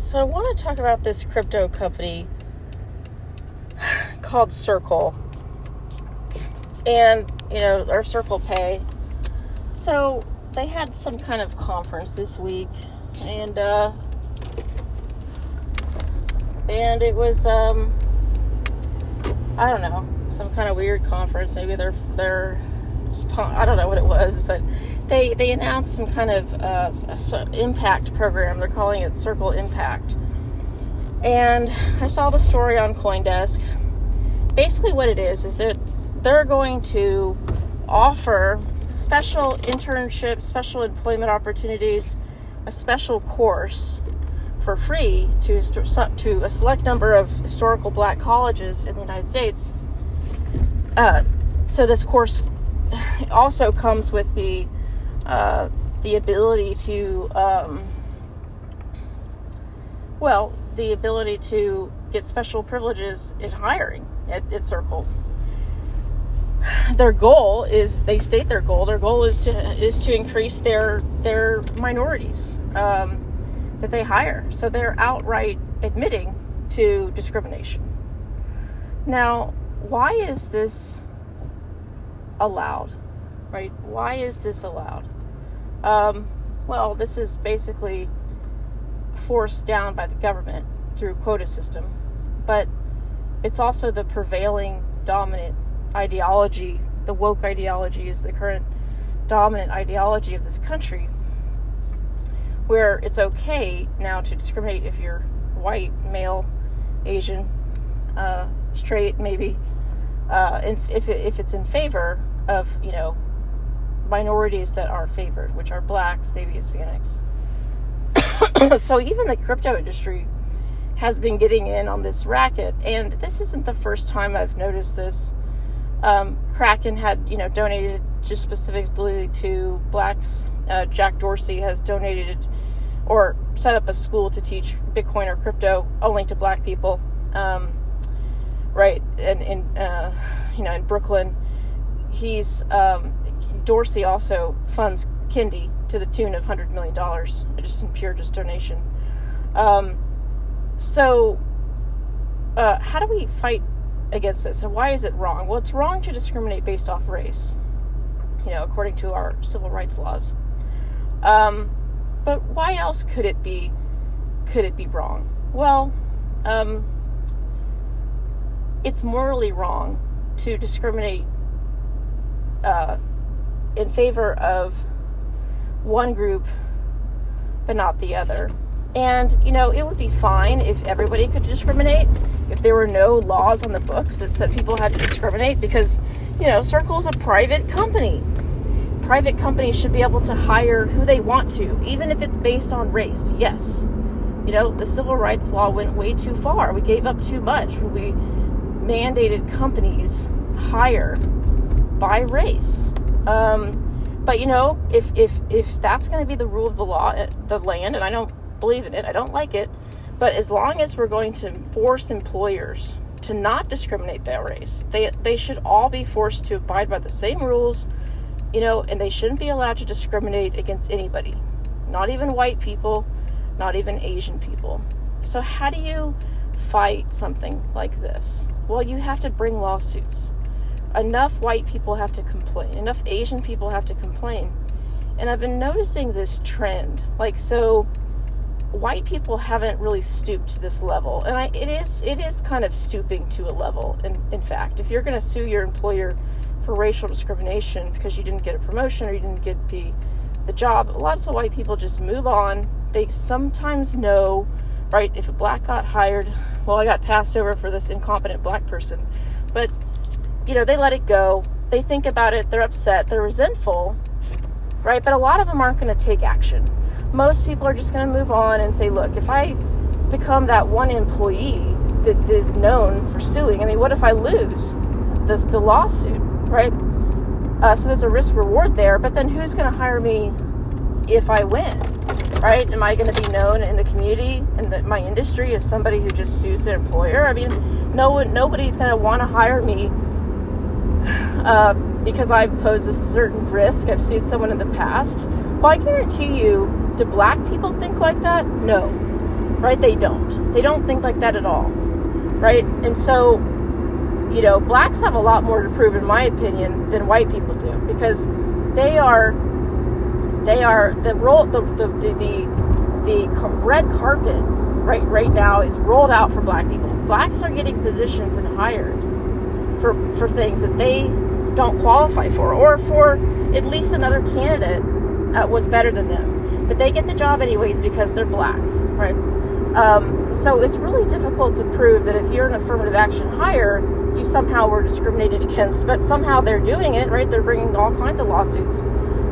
So I want to talk about this crypto company called Circle. And, you know, our Circle Pay. So they had some kind of conference this week and uh and it was um I don't know, some kind of weird conference. Maybe they're they're I don't know what it was, but they they announced some kind of uh, impact program. They're calling it Circle Impact, and I saw the story on CoinDesk. Basically, what it is is that they're going to offer special internships, special employment opportunities, a special course for free to to a select number of historical black colleges in the United States. Uh, so this course also comes with the uh, the ability to um, well the ability to get special privileges in hiring at, at Circle. Their goal is they state their goal. Their goal is to is to increase their their minorities um, that they hire. So they're outright admitting to discrimination. Now, why is this allowed? Right? Why is this allowed? Um, well, this is basically forced down by the government through quota system, but it's also the prevailing dominant ideology. The woke ideology is the current dominant ideology of this country, where it's okay now to discriminate if you're white, male, Asian, uh, straight, maybe, uh, if, if, if it's in favor of, you know, minorities that are favored, which are blacks, maybe Hispanics. so even the crypto industry has been getting in on this racket, and this isn't the first time I've noticed this. Um, Kraken had, you know, donated just specifically to blacks. Uh, Jack Dorsey has donated or set up a school to teach Bitcoin or crypto only to black people. Um, right, and in uh, you know in Brooklyn, he's um, Dorsey also funds Kendi to the tune of hundred million dollars, just in pure just donation. Um, so, uh, how do we fight against this, and why is it wrong? Well, it's wrong to discriminate based off race, you know, according to our civil rights laws. Um, but why else could it be? Could it be wrong? Well, um, it's morally wrong to discriminate uh, in favor of one group but not the other. And, you know, it would be fine if everybody could discriminate, if there were no laws on the books that said people had to discriminate, because, you know, Circle is a private company. Private companies should be able to hire who they want to, even if it's based on race. Yes. You know, the civil rights law went way too far. We gave up too much when we mandated companies hire by race. Um, but you know, if if if that's going to be the rule of the law, uh, the land, and I don't believe in it, I don't like it. But as long as we're going to force employers to not discriminate by race, they they should all be forced to abide by the same rules, you know, and they shouldn't be allowed to discriminate against anybody, not even white people, not even Asian people. So how do you fight something like this? Well, you have to bring lawsuits enough white people have to complain, enough Asian people have to complain. And I've been noticing this trend. Like so white people haven't really stooped to this level. And I, it is it is kind of stooping to a level in, in fact. If you're gonna sue your employer for racial discrimination because you didn't get a promotion or you didn't get the the job, lots of white people just move on. They sometimes know, right, if a black got hired, well I got passed over for this incompetent black person. But you know, they let it go. They think about it, they're upset, they're resentful, right? But a lot of them aren't going to take action. Most people are just going to move on and say, look, if I become that one employee that is known for suing, I mean, what if I lose the lawsuit, right? Uh, so there's a risk reward there, but then who's going to hire me if I win, right? Am I going to be known in the community and in my industry as somebody who just sues their employer? I mean, no one, nobody's going to want to hire me uh, because I pose a certain risk. I've seen someone in the past. Well, I guarantee you, do black people think like that? No. right? They don't. They don't think like that at all, right? And so, you know, blacks have a lot more to prove, in my opinion, than white people do because they are, they are the role, the the the, the, the red carpet right right now is rolled out for black people. Blacks are getting positions and hired for for things that they don't qualify for, or for at least another candidate uh, was better than them. But they get the job anyways because they're black, right? Um, so it's really difficult to prove that if you're an affirmative action hire, you somehow were discriminated against, but somehow they're doing it, right? They're bringing all kinds of lawsuits.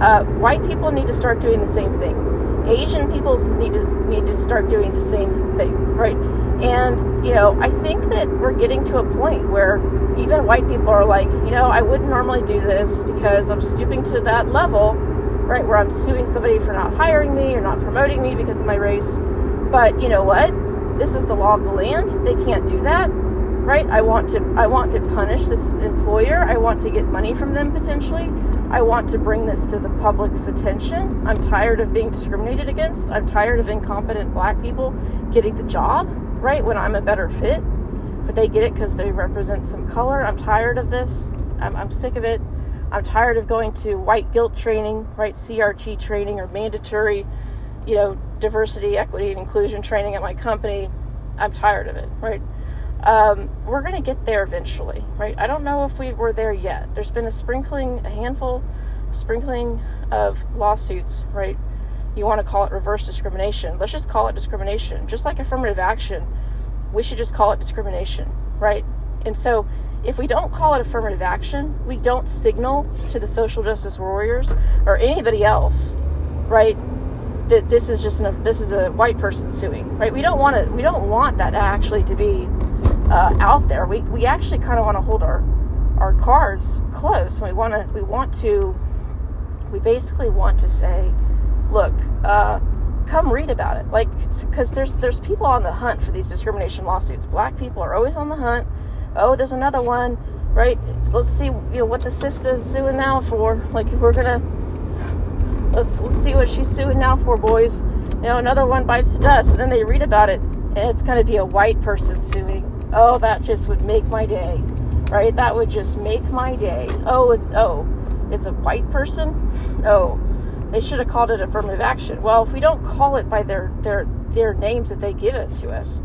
Uh, white people need to start doing the same thing. Asian people need to need to start doing the same thing, right? And you know, I think that we're getting to a point where even white people are like, you know, I wouldn't normally do this because I'm stooping to that level, right, where I'm suing somebody for not hiring me or not promoting me because of my race. But you know what? This is the law of the land. They can't do that, right? I want to I want to punish this employer. I want to get money from them potentially. I want to bring this to the public's attention. I'm tired of being discriminated against. I'm tired of incompetent black people getting the job, right, when I'm a better fit. But they get it because they represent some color. I'm tired of this. I'm, I'm sick of it. I'm tired of going to white guilt training, right, CRT training or mandatory, you know, diversity, equity, and inclusion training at my company. I'm tired of it, right? Um, we're going to get there eventually, right? I don't know if we were there yet. There's been a sprinkling, a handful, sprinkling of lawsuits, right? You want to call it reverse discrimination. Let's just call it discrimination. Just like affirmative action, we should just call it discrimination, right? And so, if we don't call it affirmative action, we don't signal to the social justice warriors or anybody else, right? That this is just an, this is a white person suing, right? We don't want to we don't want that actually to be uh, out there. We, we actually kind of want to hold our our cards close. We want to we want to we basically want to say, look, uh, come read about it. Like because there's there's people on the hunt for these discrimination lawsuits. Black people are always on the hunt. Oh, there's another one, right? So let's see, you know, what the sister's suing now for. Like we're gonna let's let's see what she's suing now for, boys. You know, another one bites the dust, and then they read about it, and it's gonna be a white person suing Oh, that just would make my day, right? That would just make my day. Oh, it, oh, it's a white person. Oh, they should have called it affirmative action. Well, if we don't call it by their their their names that they give it to us,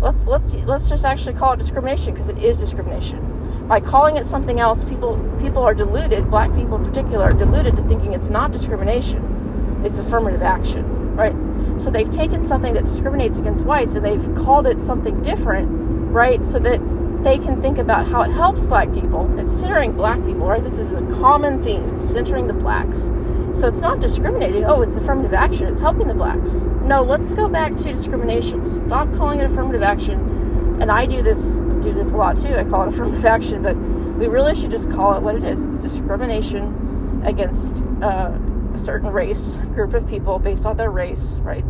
let's let's let's just actually call it discrimination because it is discrimination. By calling it something else, people people are deluded. Black people in particular are deluded to thinking it's not discrimination; it's affirmative action, right? So they've taken something that discriminates against whites and they've called it something different right? So that they can think about how it helps black people. It's centering black people, right? This is a common theme. Centering the blacks. So it's not discriminating. Oh, it's affirmative action. It's helping the blacks. No, let's go back to discrimination. Stop calling it affirmative action. And I do this do this a lot too. I call it affirmative action, but we really should just call it what it is. It's discrimination against uh, a certain race, group of people based on their race, right?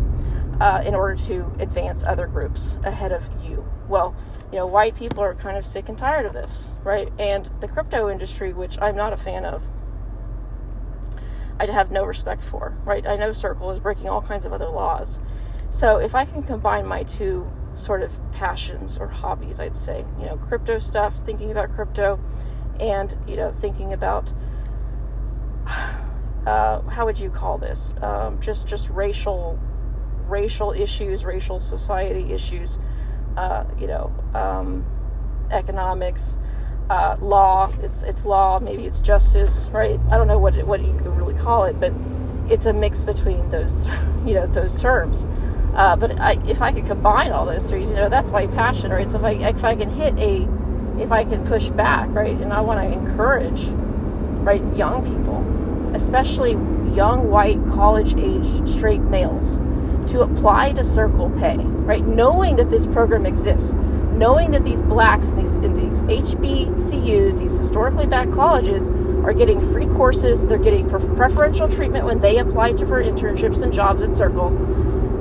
Uh, in order to advance other groups ahead of you. Well, you know, white people are kind of sick and tired of this, right? And the crypto industry, which I'm not a fan of, I have no respect for, right? I know Circle is breaking all kinds of other laws. So if I can combine my two sort of passions or hobbies, I'd say, you know, crypto stuff, thinking about crypto, and, you know, thinking about, uh, how would you call this? Um, just, just racial, racial issues, racial society issues uh, you know, um, economics, uh, law. It's it's law. Maybe it's justice, right? I don't know what it, what you could really call it, but it's a mix between those, you know, those terms. Uh, but I, if I could combine all those three, you know, that's my passion, right? So if I if I can hit a, if I can push back, right, and I want to encourage, right, young people, especially young white college aged straight males to apply to Circle Pay, right? Knowing that this program exists, knowing that these blacks in these in these HBCUs, these historically black colleges, are getting free courses, they're getting preferential treatment when they apply to for internships and jobs at Circle.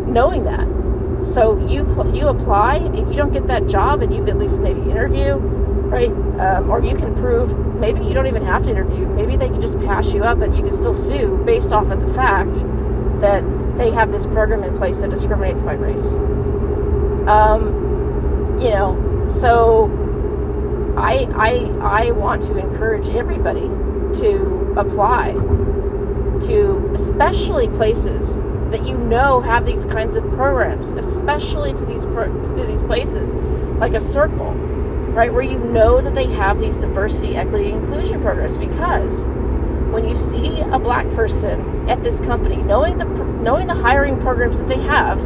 Knowing that, so you you apply and you don't get that job, and you at least maybe interview, right? Um, or you can prove maybe you don't even have to interview. Maybe they can just pass you up, and you can still sue based off of the fact that they have this program in place that discriminates by race. Um, you know, so I, I, I want to encourage everybody to apply to especially places that you know have these kinds of programs, especially to these pro- to these places like a circle, right, where you know that they have these diversity, equity, inclusion programs. Because when you see a black person at this company, knowing the knowing the hiring programs that they have,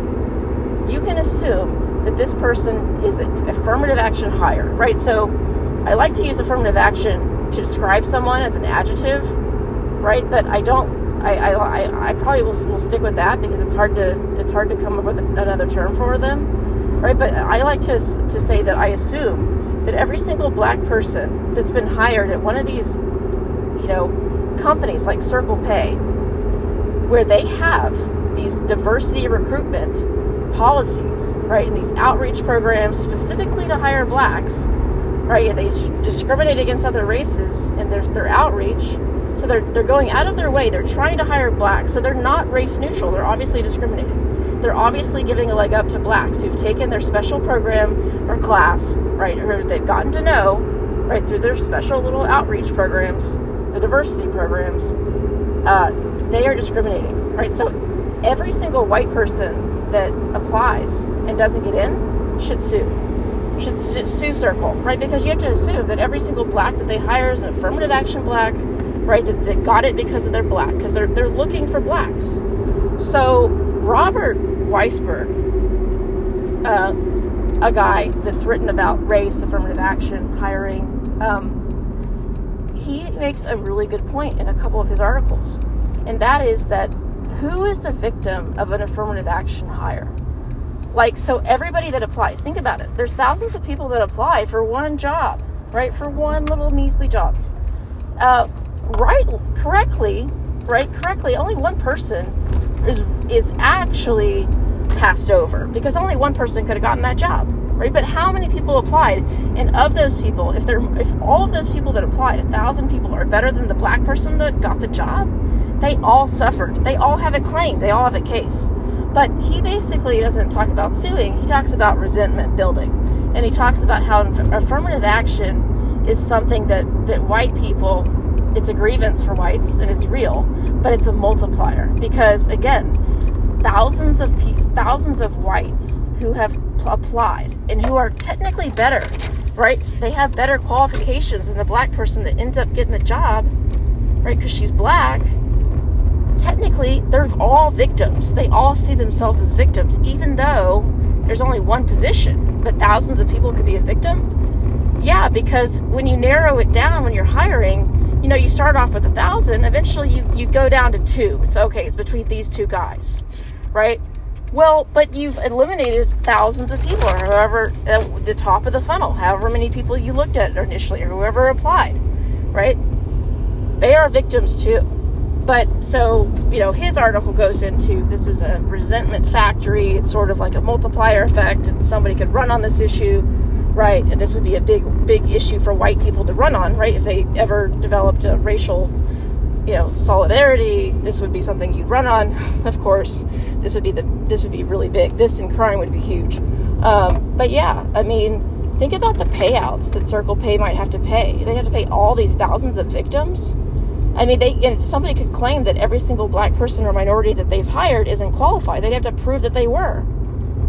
you can assume that this person is an affirmative action hire, right? So I like to use affirmative action to describe someone as an adjective, right? But I don't I, I, I probably will, will stick with that because it's hard to it's hard to come up with another term for them, right? But I like to to say that I assume that every single black person that's been hired at one of these, you know, companies like Circle Pay, where they have these diversity recruitment policies, right, and these outreach programs specifically to hire blacks, right, and they discriminate against other races in their their outreach so they're they're going out of their way. They're trying to hire blacks. So they're not race neutral. They're obviously discriminating. They're obviously giving a leg up to blacks who've taken their special program or class, right, or they've gotten to know, right, through their special little outreach programs, the diversity programs. Uh, they are discriminating, right? So every single white person that applies and doesn't get in should sue should sue circle right because you have to assume that every single black that they hire is an affirmative action black right? That, that got it because of their black, because they're they're looking for blacks. So Robert Weisberg, uh, a guy that's written about race, affirmative action, hiring, um, he makes a really good point in a couple of his articles, and that is that who is the victim of an affirmative action hire? Like, so everybody that applies, think about it. There's thousands of people that apply for one job, right? For one little measly job. Uh, right correctly, right correctly, only one person is is actually passed over because only one person could have gotten that job, right? But how many people applied? And of those people, if they're if all of those people that applied, a thousand people are better than the black person that got the job, they all suffered. They all have a claim. They all have a case. But he basically doesn't talk about suing. He talks about resentment building, and he talks about how affirmative action is something that that white people it's a grievance for whites and it's real, but it's a multiplier because again, thousands of pe- thousands of whites who have p- applied and who are technically better, right? They have better qualifications than the black person that ends up getting the job, right? Because she's black. Technically, they're all victims. They all see themselves as victims, even though there's only one position, but thousands of people could be a victim. Yeah, because when you narrow it down when you're hiring, you know, you start off with a thousand, eventually you, you go down to two. It's okay, it's between these two guys, right? Well, but you've eliminated thousands of people, or whoever at the top of the funnel, however many people you looked at initially, or whoever applied, right? They are victims too. But so, you know, his article goes into this is a resentment factory. It's sort of like a multiplier effect, and somebody could run on this issue right? And this would be a big, big issue for white people to run on, right? If they ever developed a racial, you know, solidarity, this would be something you'd run on. of course, this would be the this would be really big. This and crime would be huge. Um, but yeah, I mean, think about the payouts that Circle Pay might have to pay. They have to pay all these thousands of victims. I mean, they and somebody could claim that every single black person or minority that they've hired isn't qualified. They'd have to prove that they were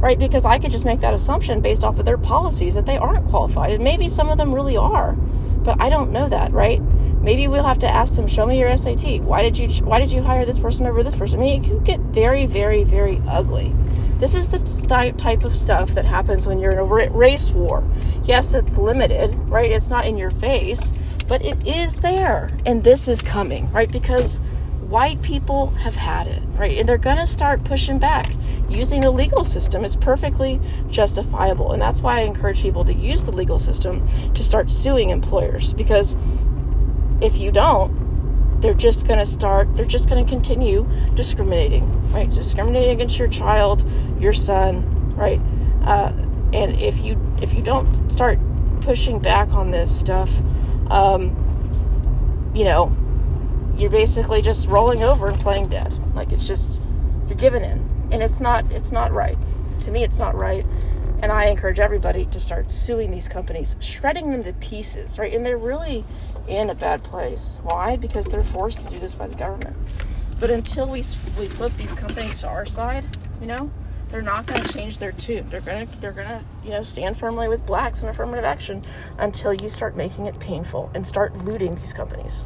right? Because I could just make that assumption based off of their policies that they aren't qualified. And maybe some of them really are, but I don't know that, right? Maybe we'll have to ask them, show me your SAT. Why did you why did you hire this person over this person? I mean, it can get very, very, very ugly. This is the type of stuff that happens when you're in a race war. Yes, it's limited, right? It's not in your face, but it is there. And this is coming, right? Because white people have had it, right? And they're going to start pushing back. Using the legal system is perfectly justifiable. And that's why I encourage people to use the legal system to start suing employers because if you don't, they're just going to start, they're just going to continue discriminating, right? Discriminating against your child, your son, right? Uh, and if you if you don't start pushing back on this stuff, um, you know, you're basically just rolling over and playing dead. Like it's just you're giving in, and it's not it's not right. To me, it's not right. And I encourage everybody to start suing these companies, shredding them to pieces, right? And they're really in a bad place. Why? Because they're forced to do this by the government. But until we we flip these companies to our side, you know, they're not going to change their tune. They're going to they're going to, you know, stand firmly with blacks in affirmative action until you start making it painful and start looting these companies.